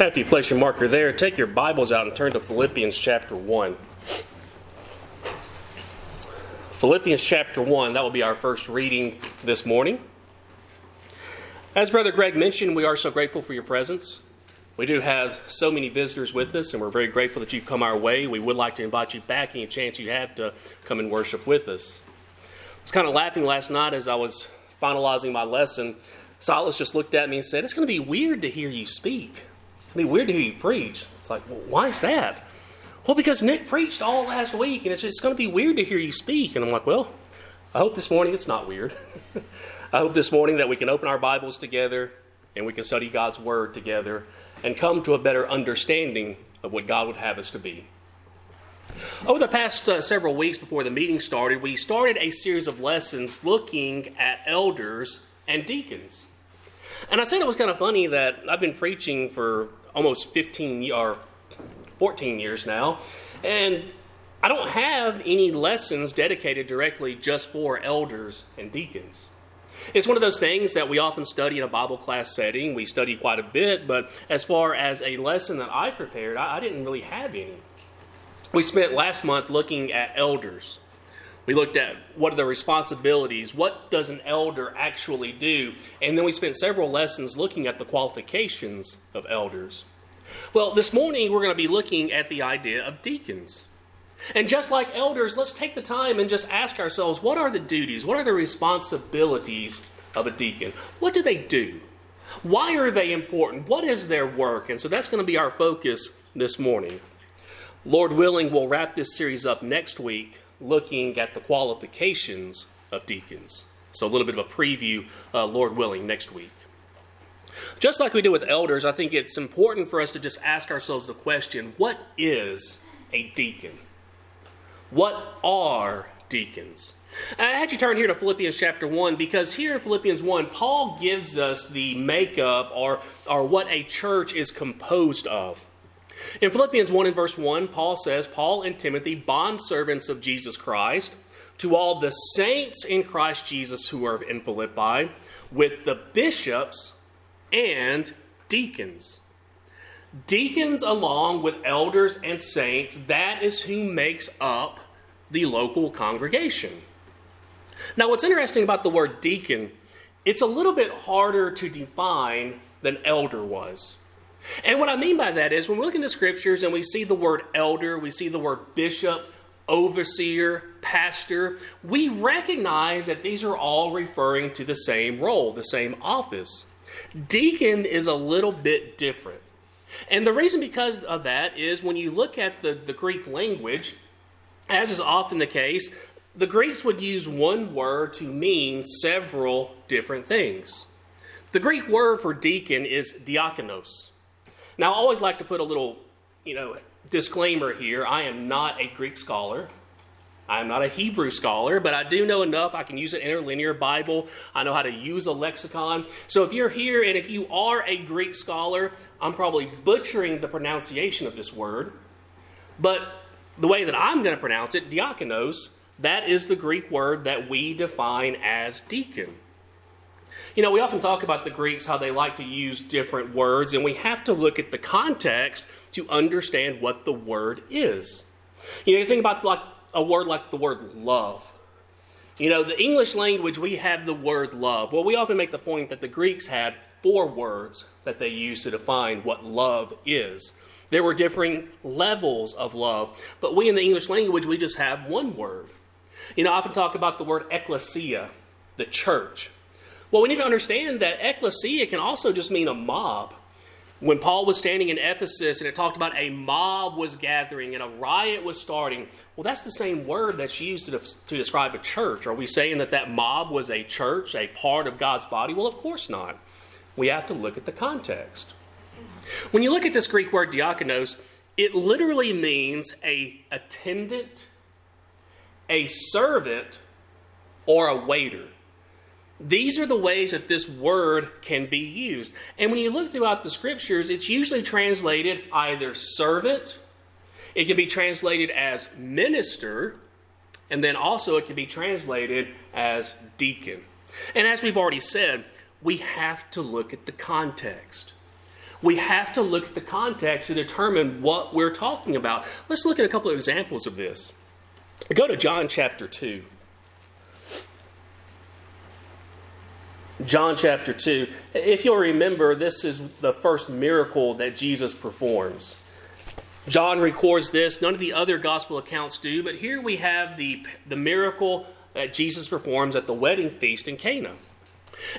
After you place your marker there, take your Bibles out and turn to Philippians chapter 1. Philippians chapter 1, that will be our first reading this morning. As Brother Greg mentioned, we are so grateful for your presence. We do have so many visitors with us, and we're very grateful that you've come our way. We would like to invite you back any chance you have to come and worship with us. I was kind of laughing last night as I was finalizing my lesson. Silas just looked at me and said, It's going to be weird to hear you speak. It's to be weird to hear you preach. It's like, well, why is that? Well, because Nick preached all last week, and it's just going to be weird to hear you speak. And I'm like, well, I hope this morning it's not weird. I hope this morning that we can open our Bibles together and we can study God's Word together and come to a better understanding of what God would have us to be. Over the past uh, several weeks before the meeting started, we started a series of lessons looking at elders and deacons. And I said it was kind of funny that I've been preaching for almost 15 or 14 years now, and I don't have any lessons dedicated directly just for elders and deacons. It's one of those things that we often study in a Bible class setting. We study quite a bit, but as far as a lesson that I prepared, I, I didn't really have any. We spent last month looking at elders. We looked at what are the responsibilities, what does an elder actually do, and then we spent several lessons looking at the qualifications of elders. Well, this morning we're going to be looking at the idea of deacons. And just like elders, let's take the time and just ask ourselves what are the duties, what are the responsibilities of a deacon? What do they do? Why are they important? What is their work? And so that's going to be our focus this morning. Lord willing, we'll wrap this series up next week looking at the qualifications of deacons. So, a little bit of a preview, uh, Lord willing, next week. Just like we do with elders, I think it's important for us to just ask ourselves the question what is a deacon? What are deacons? I had you turn here to Philippians chapter 1 because here in Philippians 1, Paul gives us the makeup or, or what a church is composed of. In Philippians 1 and verse 1, Paul says, Paul and Timothy, bondservants of Jesus Christ, to all the saints in Christ Jesus who are in Philippi, with the bishops and deacons. Deacons, along with elders and saints, that is who makes up the local congregation. Now, what's interesting about the word deacon, it's a little bit harder to define than elder was. And what I mean by that is when we look in the scriptures and we see the word elder, we see the word bishop, overseer, pastor, we recognize that these are all referring to the same role, the same office. Deacon is a little bit different. And the reason because of that is when you look at the, the Greek language, as is often the case, the Greeks would use one word to mean several different things. The Greek word for deacon is diakonos. Now, I always like to put a little, you know, disclaimer here. I am not a Greek scholar. I am not a Hebrew scholar, but I do know enough. I can use an interlinear Bible. I know how to use a lexicon. So if you're here and if you are a Greek scholar, I'm probably butchering the pronunciation of this word. But the way that I'm going to pronounce it, diakonos, that is the Greek word that we define as deacon. You know, we often talk about the Greeks, how they like to use different words, and we have to look at the context to understand what the word is. You know, you think about like a word like the word love. You know, the English language, we have the word love. Well, we often make the point that the Greeks had four words that they used to define what love is. There were differing levels of love, but we in the English language, we just have one word. You know, I often talk about the word ecclesia, the church. Well, we need to understand that ecclesia can also just mean a mob. When Paul was standing in Ephesus and it talked about a mob was gathering and a riot was starting, well, that's the same word that's used to, to describe a church. Are we saying that that mob was a church, a part of God's body? Well, of course not. We have to look at the context. When you look at this Greek word diakonos, it literally means a attendant, a servant, or a waiter. These are the ways that this word can be used. And when you look throughout the scriptures, it's usually translated either servant, it can be translated as minister, and then also it can be translated as deacon. And as we've already said, we have to look at the context. We have to look at the context to determine what we're talking about. Let's look at a couple of examples of this. Go to John chapter 2. John chapter 2. If you'll remember, this is the first miracle that Jesus performs. John records this. None of the other gospel accounts do, but here we have the, the miracle that Jesus performs at the wedding feast in Cana.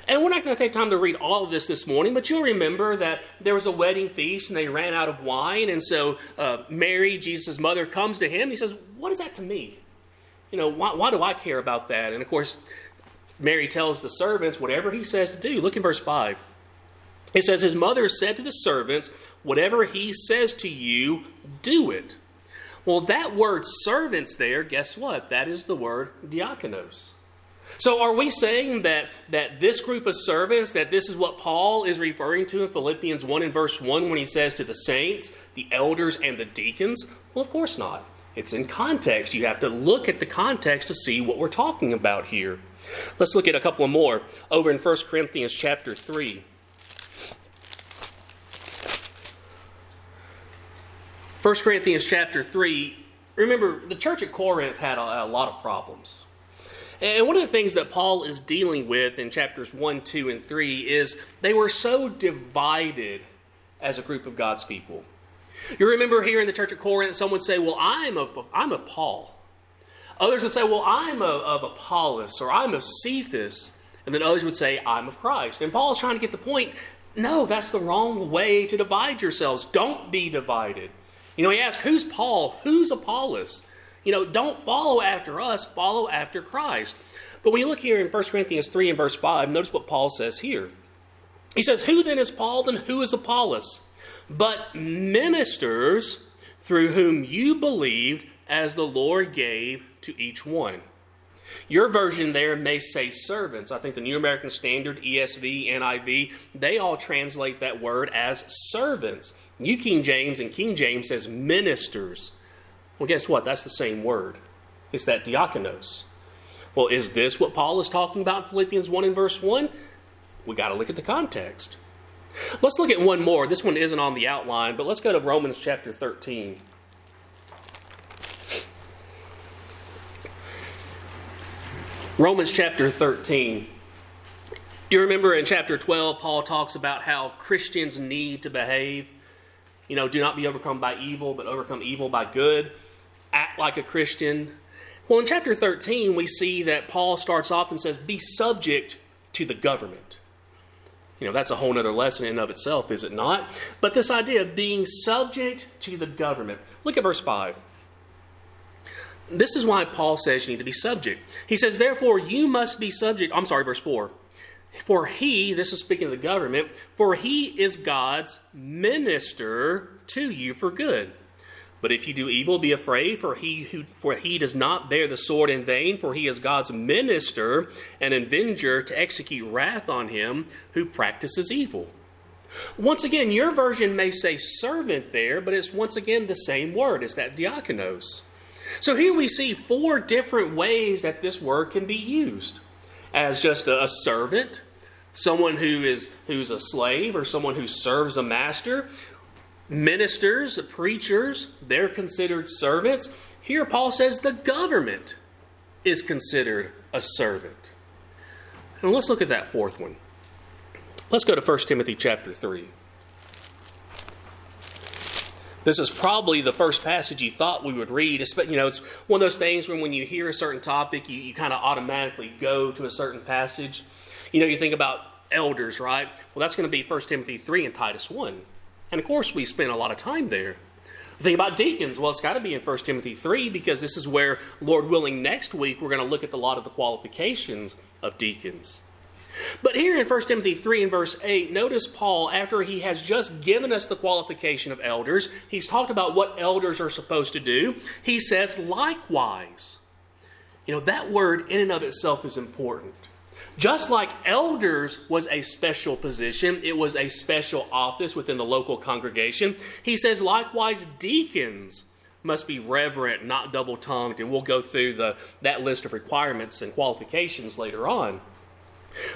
And we're not going to take time to read all of this this morning, but you'll remember that there was a wedding feast and they ran out of wine. And so uh, Mary, Jesus' mother, comes to him. He says, What is that to me? You know, why, why do I care about that? And of course, Mary tells the servants whatever he says to do. Look in verse 5. It says, His mother said to the servants, Whatever he says to you, do it. Well, that word servants there, guess what? That is the word diakonos. So are we saying that, that this group of servants, that this is what Paul is referring to in Philippians 1 and verse 1 when he says to the saints, the elders, and the deacons? Well, of course not. It's in context. You have to look at the context to see what we're talking about here. Let's look at a couple of more over in 1 Corinthians chapter 3. 1 Corinthians chapter 3. Remember, the church at Corinth had a, a lot of problems. And one of the things that Paul is dealing with in chapters 1, 2, and 3 is they were so divided as a group of God's people. You remember here in the church at Corinth, someone would say, Well, I'm of, I'm of Paul. Others would say, Well, I'm of, of Apollos or I'm of Cephas. And then others would say, I'm of Christ. And Paul's trying to get the point no, that's the wrong way to divide yourselves. Don't be divided. You know, he asks, Who's Paul? Who's Apollos? You know, don't follow after us, follow after Christ. But when you look here in 1 Corinthians 3 and verse 5, notice what Paul says here. He says, Who then is Paul then who is Apollos? But ministers through whom you believed as the Lord gave to each one. Your version there may say servants. I think the New American Standard, ESV, NIV, they all translate that word as servants. New King James and King James says ministers. Well, guess what? That's the same word. It's that diakonos. Well, is this what Paul is talking about in Philippians 1 and verse 1? We got to look at the context. Let's look at one more. This one isn't on the outline, but let's go to Romans chapter 13. Romans chapter 13. You remember in chapter 12, Paul talks about how Christians need to behave. You know, do not be overcome by evil, but overcome evil by good act like a Christian. Well, in chapter 13, we see that Paul starts off and says, Be subject to the government. You know, that's a whole other lesson in and of itself, is it not? But this idea of being subject to the government. Look at verse 5. This is why Paul says you need to be subject. He says, Therefore, you must be subject. I'm sorry, verse 4. For he, this is speaking of the government, for he is God's minister to you for good. But if you do evil, be afraid, for he who for he does not bear the sword in vain, for he is God's minister and avenger to execute wrath on him who practices evil. Once again, your version may say servant there, but it's once again the same word. It's that diakonos. So here we see four different ways that this word can be used as just a, a servant, someone who is who's a slave, or someone who serves a master, ministers, preachers, they're considered servants. Here, Paul says the government is considered a servant. And let's look at that fourth one. Let's go to 1 Timothy chapter 3. This is probably the first passage you thought we would read. You know, it's one of those things when when you hear a certain topic, you, you kind of automatically go to a certain passage. You know, you think about elders, right? Well, that's going to be 1 Timothy 3 and Titus 1. And of course, we spent a lot of time there. The thing about deacons, well, it's got to be in 1 Timothy 3 because this is where, Lord willing, next week we're going to look at a lot of the qualifications of deacons. But here in 1 Timothy 3 and verse 8, notice Paul, after he has just given us the qualification of elders, he's talked about what elders are supposed to do. He says, likewise. You know, that word in and of itself is important. Just like elders was a special position, it was a special office within the local congregation. He says, likewise, deacons must be reverent, not double tongued, and we'll go through the, that list of requirements and qualifications later on.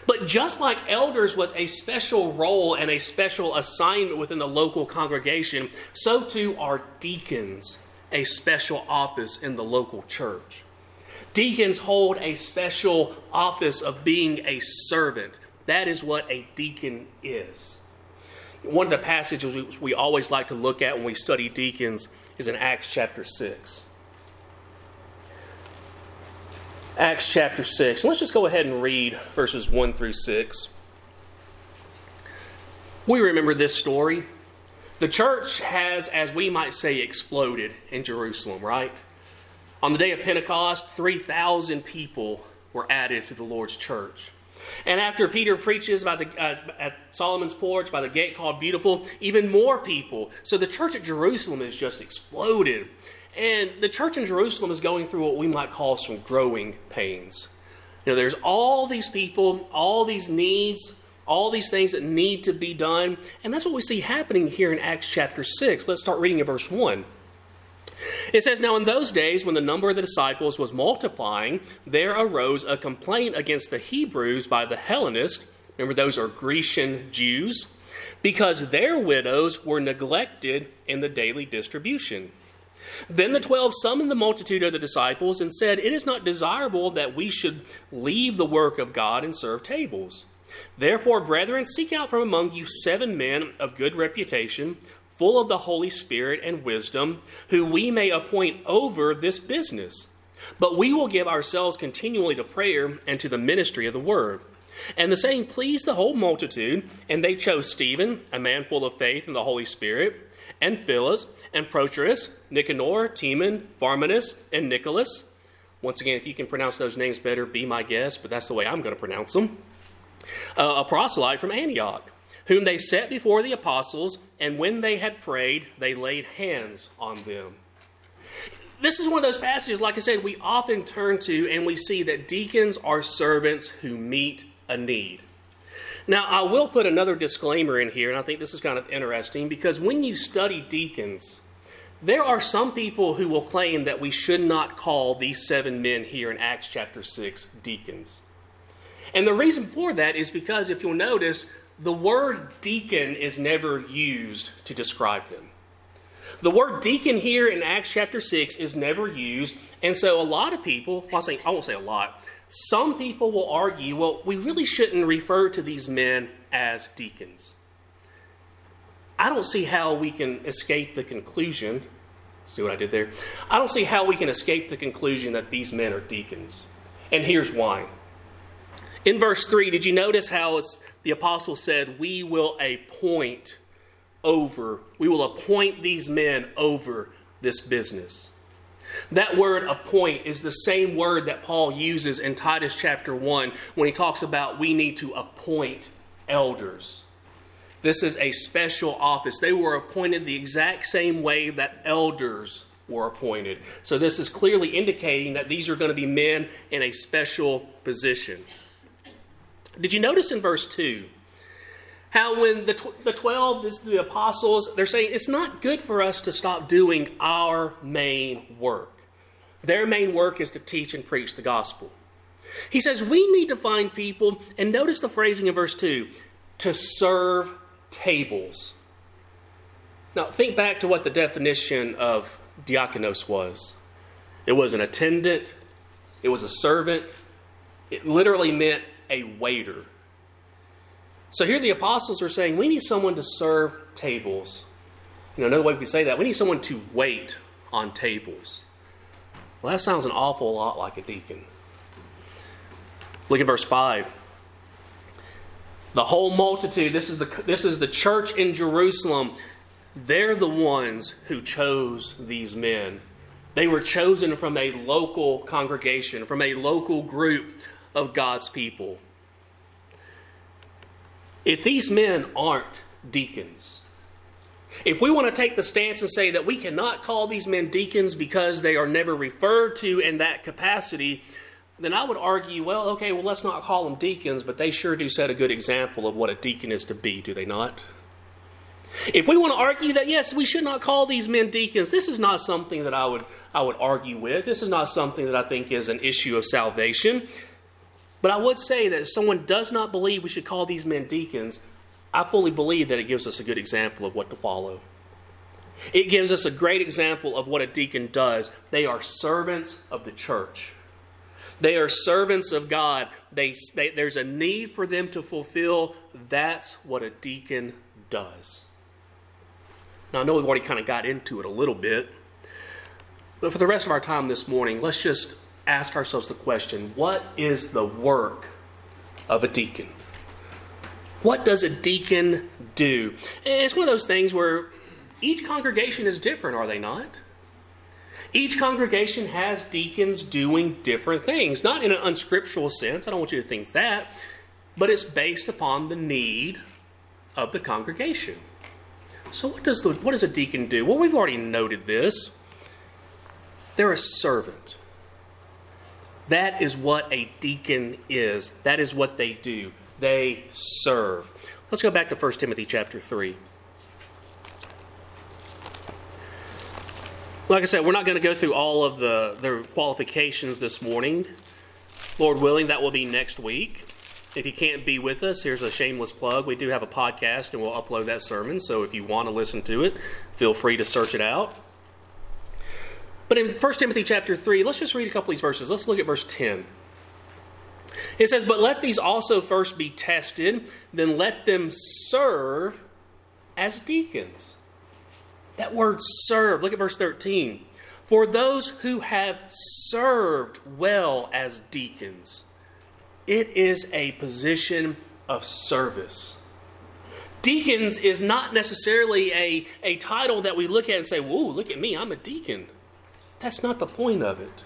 But just like elders was a special role and a special assignment within the local congregation, so too are deacons a special office in the local church. Deacons hold a special office of being a servant. That is what a deacon is. One of the passages we always like to look at when we study deacons is in Acts chapter 6. Acts chapter 6. let's just go ahead and read verses 1 through 6. We remember this story. The church has, as we might say, exploded in Jerusalem, right? On the day of Pentecost, 3,000 people were added to the Lord's church. And after Peter preaches by the, uh, at Solomon's porch by the gate called Beautiful, even more people. So the church at Jerusalem has just exploded. And the church in Jerusalem is going through what we might call some growing pains. You know, there's all these people, all these needs, all these things that need to be done. And that's what we see happening here in Acts chapter 6. Let's start reading at verse 1. It says, Now in those days, when the number of the disciples was multiplying, there arose a complaint against the Hebrews by the Hellenists. Remember, those are Grecian Jews, because their widows were neglected in the daily distribution. Then the twelve summoned the multitude of the disciples and said, It is not desirable that we should leave the work of God and serve tables. Therefore, brethren, seek out from among you seven men of good reputation, full of the Holy Spirit and wisdom, who we may appoint over this business. But we will give ourselves continually to prayer and to the ministry of the word. And the saying pleased the whole multitude, and they chose Stephen, a man full of faith and the Holy Spirit, and Philip, and Prochorus, Nicanor, Timon, Parmenas, and Nicholas. Once again, if you can pronounce those names better, be my guest, but that's the way I'm going to pronounce them. Uh, a proselyte from Antioch whom they set before the apostles, and when they had prayed, they laid hands on them. This is one of those passages, like I said, we often turn to and we see that deacons are servants who meet a need. Now, I will put another disclaimer in here, and I think this is kind of interesting because when you study deacons, there are some people who will claim that we should not call these seven men here in Acts chapter 6 deacons. And the reason for that is because if you'll notice, the word deacon is never used to describe them. The word deacon here in Acts chapter 6 is never used, and so a lot of people, well, I, I won't say a lot, some people will argue, well, we really shouldn't refer to these men as deacons. I don't see how we can escape the conclusion. See what I did there? I don't see how we can escape the conclusion that these men are deacons. And here's why. In verse 3, did you notice how the apostle said, We will appoint over, we will appoint these men over this business? That word appoint is the same word that Paul uses in Titus chapter 1 when he talks about we need to appoint elders. This is a special office. They were appointed the exact same way that elders were appointed. So, this is clearly indicating that these are going to be men in a special position. Did you notice in verse 2 how when the, tw- the 12, this, the apostles, they're saying it's not good for us to stop doing our main work. Their main work is to teach and preach the gospel. He says we need to find people, and notice the phrasing in verse 2 to serve tables. Now, think back to what the definition of diakonos was it was an attendant, it was a servant, it literally meant a waiter. So here the apostles are saying we need someone to serve tables. You know, another way we say that, we need someone to wait on tables. Well, that sounds an awful lot like a deacon. Look at verse 5. The whole multitude, this is the, this is the church in Jerusalem, they're the ones who chose these men. They were chosen from a local congregation, from a local group of God's people. If these men aren't deacons, if we want to take the stance and say that we cannot call these men deacons because they are never referred to in that capacity, then I would argue, well, okay, well, let's not call them deacons, but they sure do set a good example of what a deacon is to be, do they not? If we want to argue that yes, we should not call these men deacons, this is not something that I would I would argue with. This is not something that I think is an issue of salvation. But I would say that if someone does not believe we should call these men deacons, I fully believe that it gives us a good example of what to follow. It gives us a great example of what a deacon does. They are servants of the church. They are servants of God. They, they, there's a need for them to fulfill. That's what a deacon does. Now, I know we've already kind of got into it a little bit, but for the rest of our time this morning, let's just ask ourselves the question what is the work of a deacon? What does a deacon do? It's one of those things where each congregation is different, are they not? Each congregation has deacons doing different things, not in an unscriptural sense. I don't want you to think that, but it's based upon the need of the congregation. So, what does, the, what does a deacon do? Well, we've already noted this. They're a servant. That is what a deacon is. That is what they do. They serve. Let's go back to 1 Timothy chapter 3. Like I said, we're not going to go through all of the, the qualifications this morning. Lord willing, that will be next week. If you can't be with us, here's a shameless plug. We do have a podcast and we'll upload that sermon. So if you want to listen to it, feel free to search it out. But in 1 Timothy chapter 3, let's just read a couple of these verses. Let's look at verse 10. It says, But let these also first be tested, then let them serve as deacons that word serve, look at verse 13. For those who have served well as deacons, it is a position of service. Deacons is not necessarily a, a title that we look at and say, Whoa, look at me, I'm a deacon. That's not the point of it.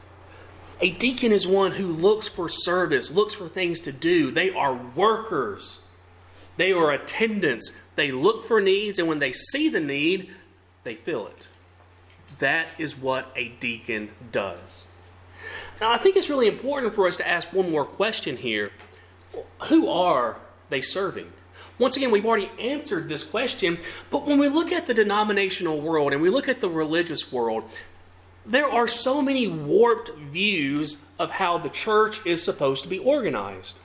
A deacon is one who looks for service, looks for things to do. They are workers, they are attendants. They look for needs, and when they see the need, they fill it. That is what a deacon does. Now, I think it's really important for us to ask one more question here. Who are they serving? Once again, we've already answered this question, but when we look at the denominational world and we look at the religious world, there are so many warped views of how the church is supposed to be organized.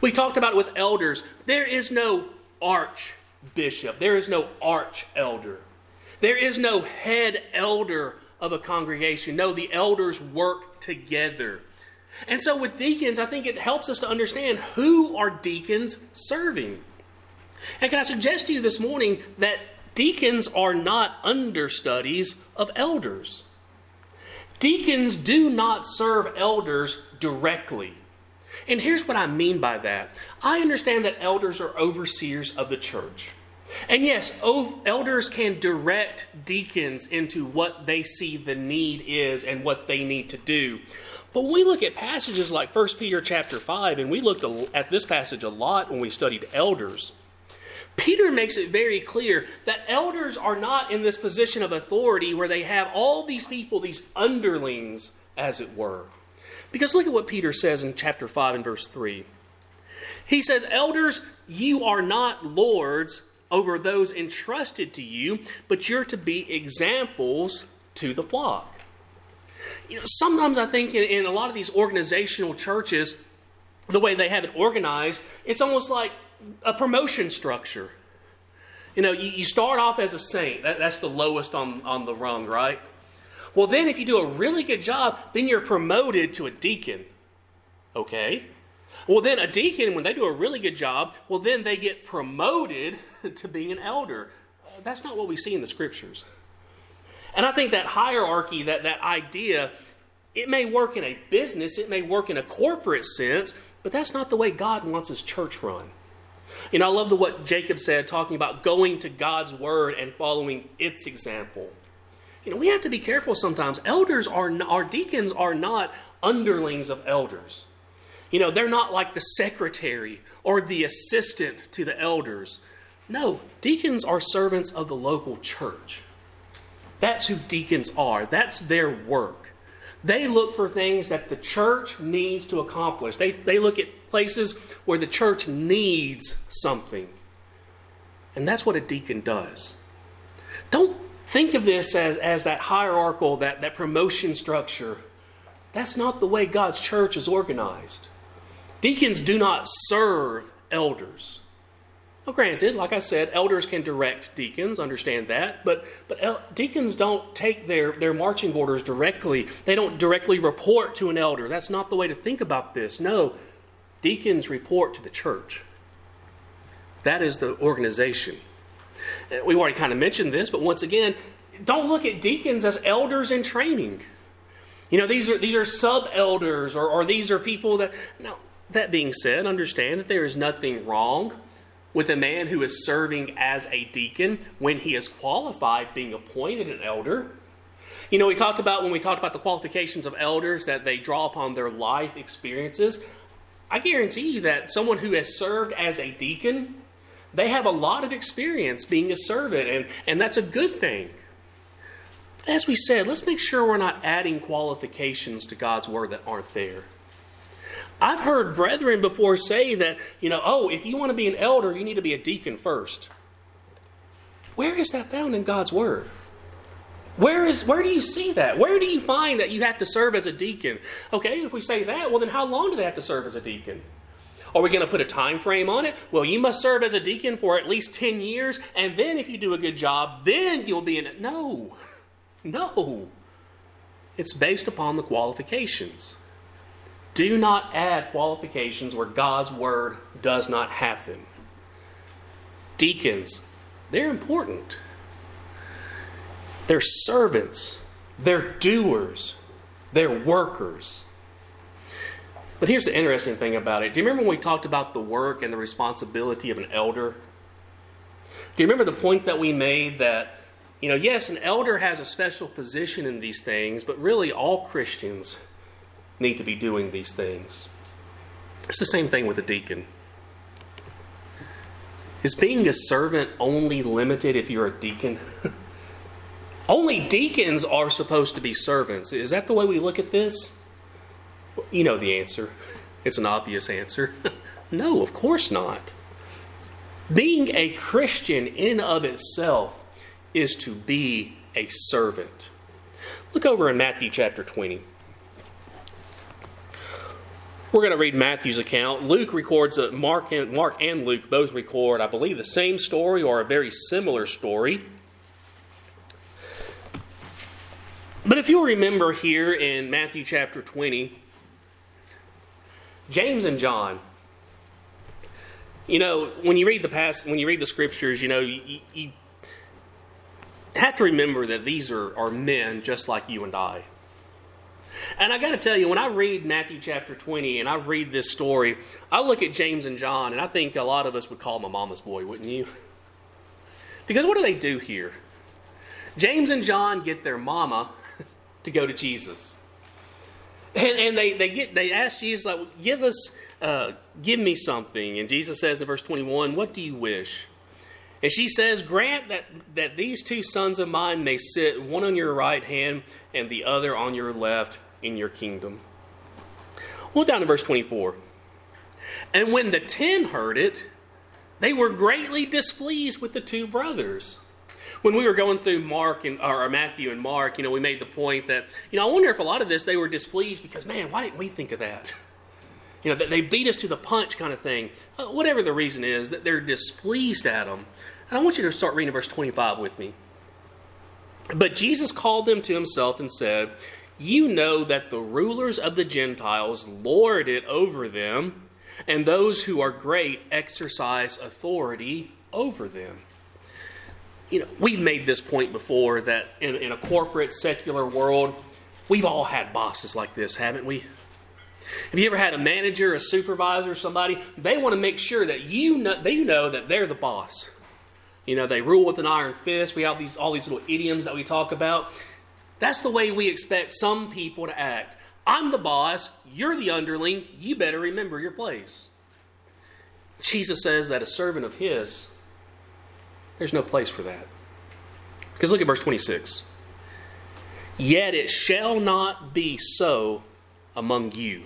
We talked about it with elders. There is no archbishop, there is no arch elder. There is no head elder of a congregation. No, the elders work together. And so with deacons, I think it helps us to understand who are deacons serving. And can I suggest to you this morning that deacons are not understudies of elders? Deacons do not serve elders directly. And here's what I mean by that I understand that elders are overseers of the church. And yes, elders can direct deacons into what they see the need is and what they need to do. But when we look at passages like 1 Peter chapter 5, and we looked at this passage a lot when we studied elders, Peter makes it very clear that elders are not in this position of authority where they have all these people, these underlings, as it were. Because look at what Peter says in chapter 5 and verse 3. He says, Elders, you are not lords over those entrusted to you, but you're to be examples to the flock. You know, sometimes I think in, in a lot of these organizational churches, the way they have it organized, it's almost like a promotion structure. You know, you, you start off as a saint, that, that's the lowest on, on the rung, right? Well, then if you do a really good job, then you're promoted to a deacon. Okay? Well, then a deacon, when they do a really good job, well, then they get promoted to being an elder. That's not what we see in the scriptures. And I think that hierarchy, that, that idea, it may work in a business, it may work in a corporate sense, but that's not the way God wants his church run. You know, I love the, what Jacob said, talking about going to God's word and following its example. You know, we have to be careful sometimes. Elders are, our deacons are not underlings of elders. You know, they're not like the secretary or the assistant to the elders. No, deacons are servants of the local church. That's who deacons are, that's their work. They look for things that the church needs to accomplish. They, they look at places where the church needs something. And that's what a deacon does. Don't think of this as, as that hierarchical, that, that promotion structure. That's not the way God's church is organized. Deacons do not serve elders. Well, granted, like I said, elders can direct deacons, understand that, but, but el- deacons don't take their, their marching orders directly. They don't directly report to an elder. That's not the way to think about this. No, deacons report to the church. That is the organization. Uh, We've already kind of mentioned this, but once again, don't look at deacons as elders in training. You know, these are these are sub elders, or, or these are people that. Now, that being said, understand that there is nothing wrong with a man who is serving as a deacon when he is qualified being appointed an elder. You know, we talked about when we talked about the qualifications of elders that they draw upon their life experiences. I guarantee you that someone who has served as a deacon, they have a lot of experience being a servant, and, and that's a good thing. As we said, let's make sure we're not adding qualifications to God's word that aren't there. I've heard brethren before say that, you know, oh, if you want to be an elder, you need to be a deacon first. Where is that found in God's word? Where is where do you see that? Where do you find that you have to serve as a deacon? Okay, if we say that, well then how long do they have to serve as a deacon? Are we going to put a time frame on it? Well, you must serve as a deacon for at least 10 years, and then if you do a good job, then you'll be in it. No. No. It's based upon the qualifications. Do not add qualifications where God's word does not have them. Deacons, they're important. They're servants, they're doers, they're workers. But here's the interesting thing about it. Do you remember when we talked about the work and the responsibility of an elder? Do you remember the point that we made that, you know, yes, an elder has a special position in these things, but really all Christians need to be doing these things. It's the same thing with a deacon. Is being a servant only limited if you're a deacon? only deacons are supposed to be servants. Is that the way we look at this? You know the answer. It's an obvious answer. no, of course not. Being a Christian in of itself is to be a servant. Look over in Matthew chapter 20. We're going to read Matthew's account. Luke records that Mark and, Mark and Luke both record, I believe, the same story or a very similar story. But if you'll remember here in Matthew chapter 20, James and John, you know, when you read the past, when you read the scriptures, you know, you, you have to remember that these are, are men just like you and I. And I got to tell you, when I read Matthew chapter 20 and I read this story, I look at James and John, and I think a lot of us would call them a mama's boy, wouldn't you? Because what do they do here? James and John get their mama to go to Jesus. And, and they, they get they ask Jesus, like, give us, uh, give me something. And Jesus says in verse 21, What do you wish? And she says, Grant that, that these two sons of mine may sit, one on your right hand and the other on your left in your kingdom. Well, down to verse 24. And when the ten heard it, they were greatly displeased with the two brothers. When we were going through Mark and or Matthew and Mark, you know, we made the point that, you know, I wonder if a lot of this they were displeased because, man, why didn't we think of that? You know, they beat us to the punch kind of thing. Uh, whatever the reason is, that they're displeased at them. And I want you to start reading verse 25 with me. But Jesus called them to himself and said, You know that the rulers of the Gentiles lord it over them, and those who are great exercise authority over them. You know, we've made this point before that in, in a corporate, secular world, we've all had bosses like this, haven't we? Have you ever had a manager, a supervisor, somebody? They want to make sure that you know they know that they're the boss. You know, they rule with an iron fist. We have these all these little idioms that we talk about. That's the way we expect some people to act. I'm the boss, you're the underling, you better remember your place. Jesus says that a servant of his, there's no place for that. Because look at verse 26. Yet it shall not be so among you.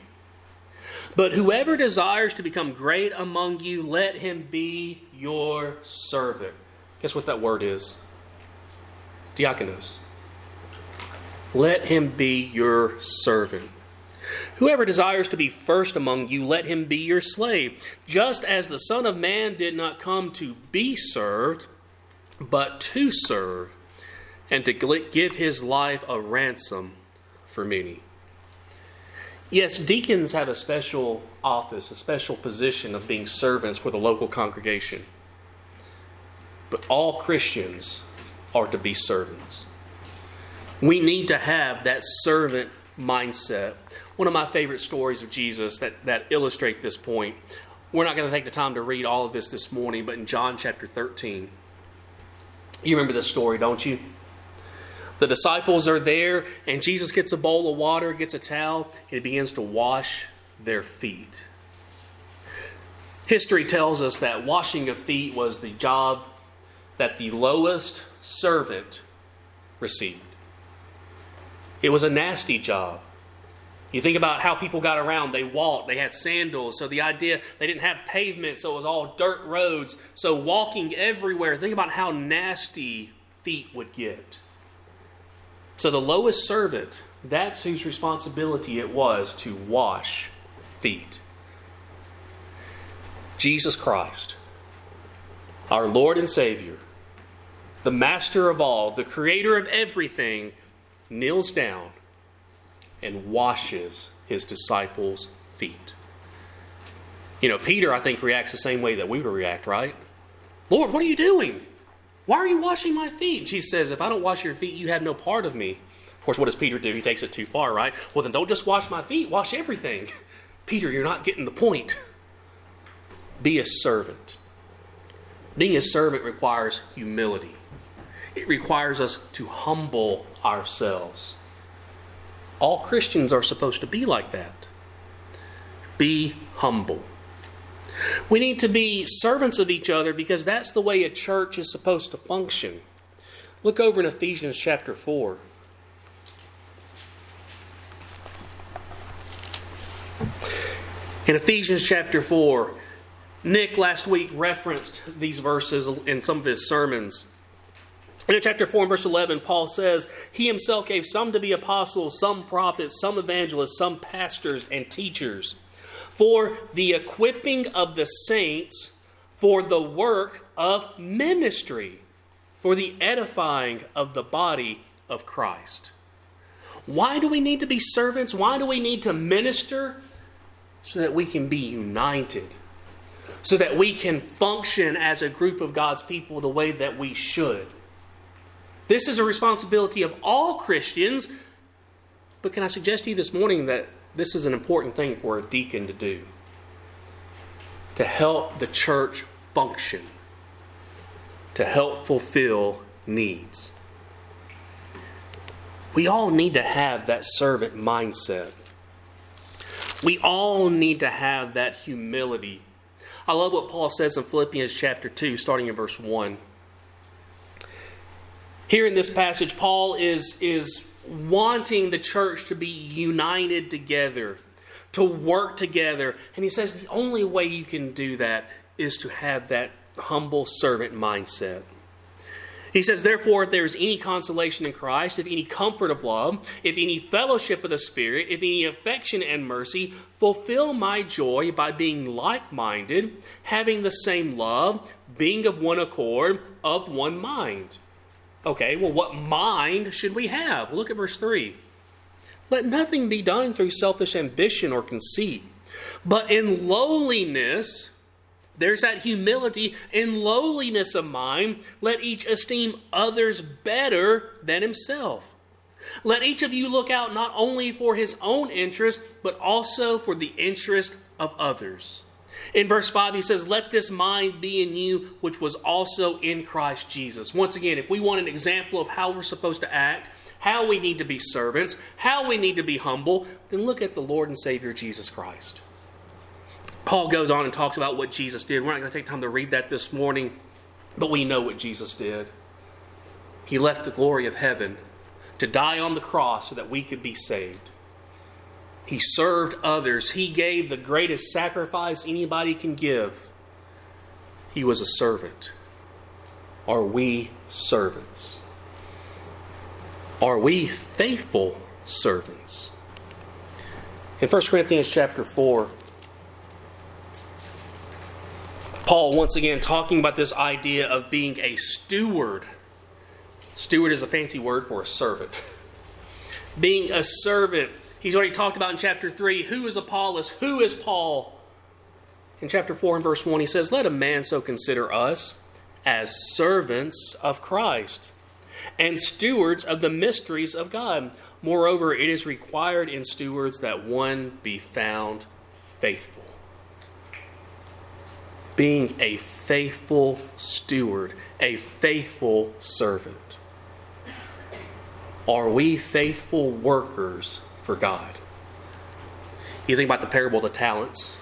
But whoever desires to become great among you, let him be your servant. Guess what that word is? Diakonos. Let him be your servant. Whoever desires to be first among you, let him be your slave, just as the Son of Man did not come to be served, but to serve, and to give his life a ransom for many. Yes, deacons have a special office, a special position of being servants for the local congregation. But all Christians are to be servants. We need to have that servant mindset. One of my favorite stories of Jesus that, that illustrate this point. We're not going to take the time to read all of this this morning, but in John chapter 13, you remember this story, don't you? The disciples are there, and Jesus gets a bowl of water, gets a towel, and begins to wash their feet. History tells us that washing of feet was the job that the lowest servant received. It was a nasty job. You think about how people got around. They walked, they had sandals. So the idea, they didn't have pavement, so it was all dirt roads. So walking everywhere, think about how nasty feet would get. So the lowest servant, that's whose responsibility it was to wash feet. Jesus Christ, our Lord and Savior, the master of all, the creator of everything, kneels down and washes his disciples' feet. You know, Peter, I think, reacts the same way that we would react, right? Lord, what are you doing? Why are you washing my feet? Jesus says, If I don't wash your feet, you have no part of me. Of course, what does Peter do? He takes it too far, right? Well, then don't just wash my feet, wash everything. Peter, you're not getting the point. Be a servant. Being a servant requires humility, it requires us to humble ourselves. All Christians are supposed to be like that. Be humble. We need to be servants of each other because that's the way a church is supposed to function. Look over in Ephesians chapter 4. In Ephesians chapter 4, Nick last week referenced these verses in some of his sermons. And in chapter 4 and verse 11, Paul says, He himself gave some to be apostles, some prophets, some evangelists, some pastors and teachers, for the equipping of the saints, for the work of ministry, for the edifying of the body of Christ. Why do we need to be servants? Why do we need to minister? So that we can be united, so that we can function as a group of God's people the way that we should. This is a responsibility of all Christians. But can I suggest to you this morning that this is an important thing for a deacon to do? To help the church function, to help fulfill needs. We all need to have that servant mindset. We all need to have that humility. I love what Paul says in Philippians chapter 2, starting in verse 1. Here in this passage, Paul is, is wanting the church to be united together, to work together. And he says the only way you can do that is to have that humble servant mindset. He says, Therefore, if there is any consolation in Christ, if any comfort of love, if any fellowship of the Spirit, if any affection and mercy, fulfill my joy by being like minded, having the same love, being of one accord, of one mind. Okay, well, what mind should we have? Look at verse 3. Let nothing be done through selfish ambition or conceit, but in lowliness, there's that humility, in lowliness of mind, let each esteem others better than himself. Let each of you look out not only for his own interest, but also for the interest of others. In verse 5, he says, Let this mind be in you, which was also in Christ Jesus. Once again, if we want an example of how we're supposed to act, how we need to be servants, how we need to be humble, then look at the Lord and Savior Jesus Christ. Paul goes on and talks about what Jesus did. We're not going to take time to read that this morning, but we know what Jesus did. He left the glory of heaven to die on the cross so that we could be saved. He served others. He gave the greatest sacrifice anybody can give. He was a servant. Are we servants? Are we faithful servants? In 1 Corinthians chapter 4, Paul once again talking about this idea of being a steward. Steward is a fancy word for a servant. Being a servant. He's already talked about in chapter 3 who is Apollos, who is Paul. In chapter 4 and verse 1, he says, Let a man so consider us as servants of Christ and stewards of the mysteries of God. Moreover, it is required in stewards that one be found faithful. Being a faithful steward, a faithful servant. Are we faithful workers for God? You think about the parable of the talents.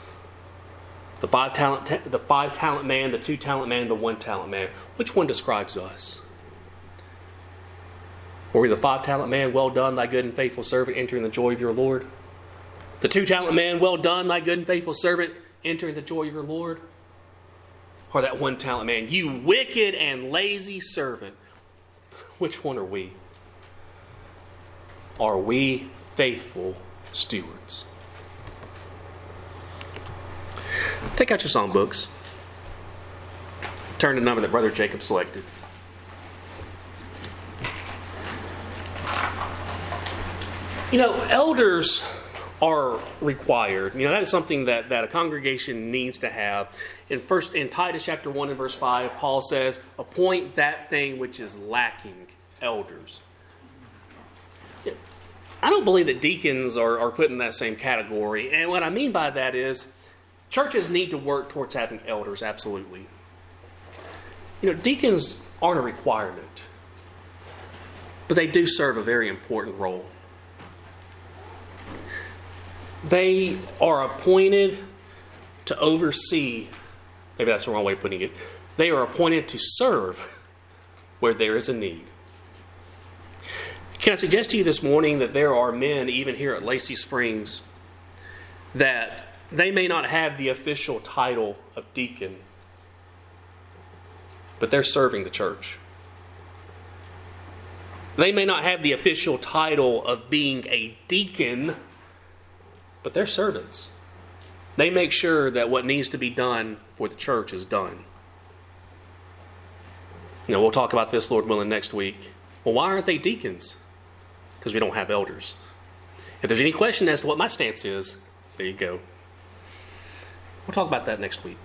The five talent, the five talent man, the two talent man, the one talent man. Which one describes us? Were we the five talent man, well done, thy good and faithful servant, entering the joy of your Lord? The two talent man, well done, thy good and faithful servant, entering the joy of your Lord? Or that one talent man, you wicked and lazy servant? Which one are we? Are we faithful stewards? Take out your song books. Turn to the number that Brother Jacob selected. You know, elders are required. You know, that is something that, that a congregation needs to have. In first in Titus chapter 1 and verse 5, Paul says, appoint that thing which is lacking, elders. I don't believe that deacons are, are put in that same category. And what I mean by that is churches need to work towards having elders, absolutely. You know, deacons aren't a requirement, but they do serve a very important role. They are appointed to oversee, maybe that's the wrong way of putting it. They are appointed to serve where there is a need. Can I suggest to you this morning that there are men, even here at Lacey Springs, that they may not have the official title of deacon, but they're serving the church. They may not have the official title of being a deacon, but they're servants. They make sure that what needs to be done for the church is done. You know, we'll talk about this, Lord willing, next week. Well, why aren't they deacons? Because we don't have elders. If there's any question as to what my stance is, there you go. We'll talk about that next week.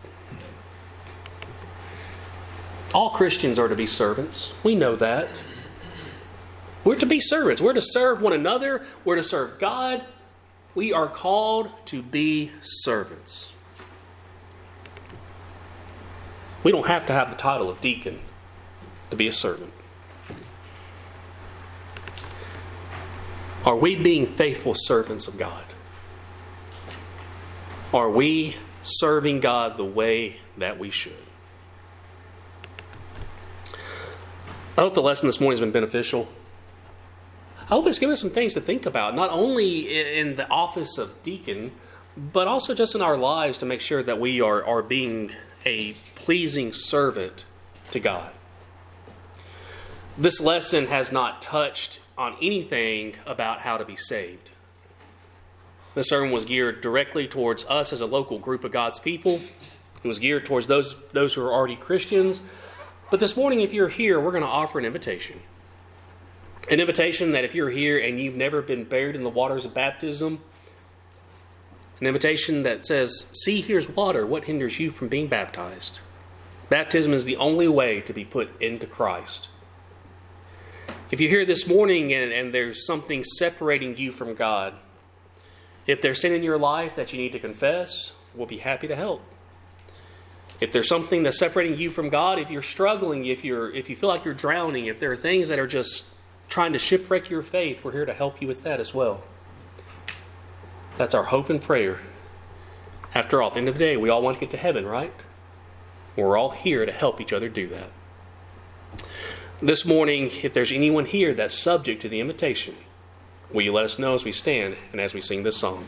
All Christians are to be servants. We know that. We're to be servants. We're to serve one another. We're to serve God. We are called to be servants. We don't have to have the title of deacon to be a servant. Are we being faithful servants of God? Are we serving God the way that we should? I hope the lesson this morning has been beneficial. I hope it's given us some things to think about, not only in the office of deacon, but also just in our lives to make sure that we are, are being a pleasing servant to God. This lesson has not touched on anything about how to be saved. The sermon was geared directly towards us as a local group of God's people. It was geared towards those, those who are already Christians. But this morning, if you're here, we're going to offer an invitation. An invitation that if you're here and you've never been buried in the waters of baptism, an invitation that says, See, here's water. What hinders you from being baptized? Baptism is the only way to be put into Christ. If you're here this morning and, and there's something separating you from God, if there's sin in your life that you need to confess, we'll be happy to help. If there's something that's separating you from God, if you're struggling, if you're if you feel like you're drowning, if there are things that are just trying to shipwreck your faith, we're here to help you with that as well. That's our hope and prayer. After all, at the end of the day, we all want to get to heaven, right? We're all here to help each other do that. This morning, if there's anyone here that's subject to the invitation, will you let us know as we stand and as we sing this song?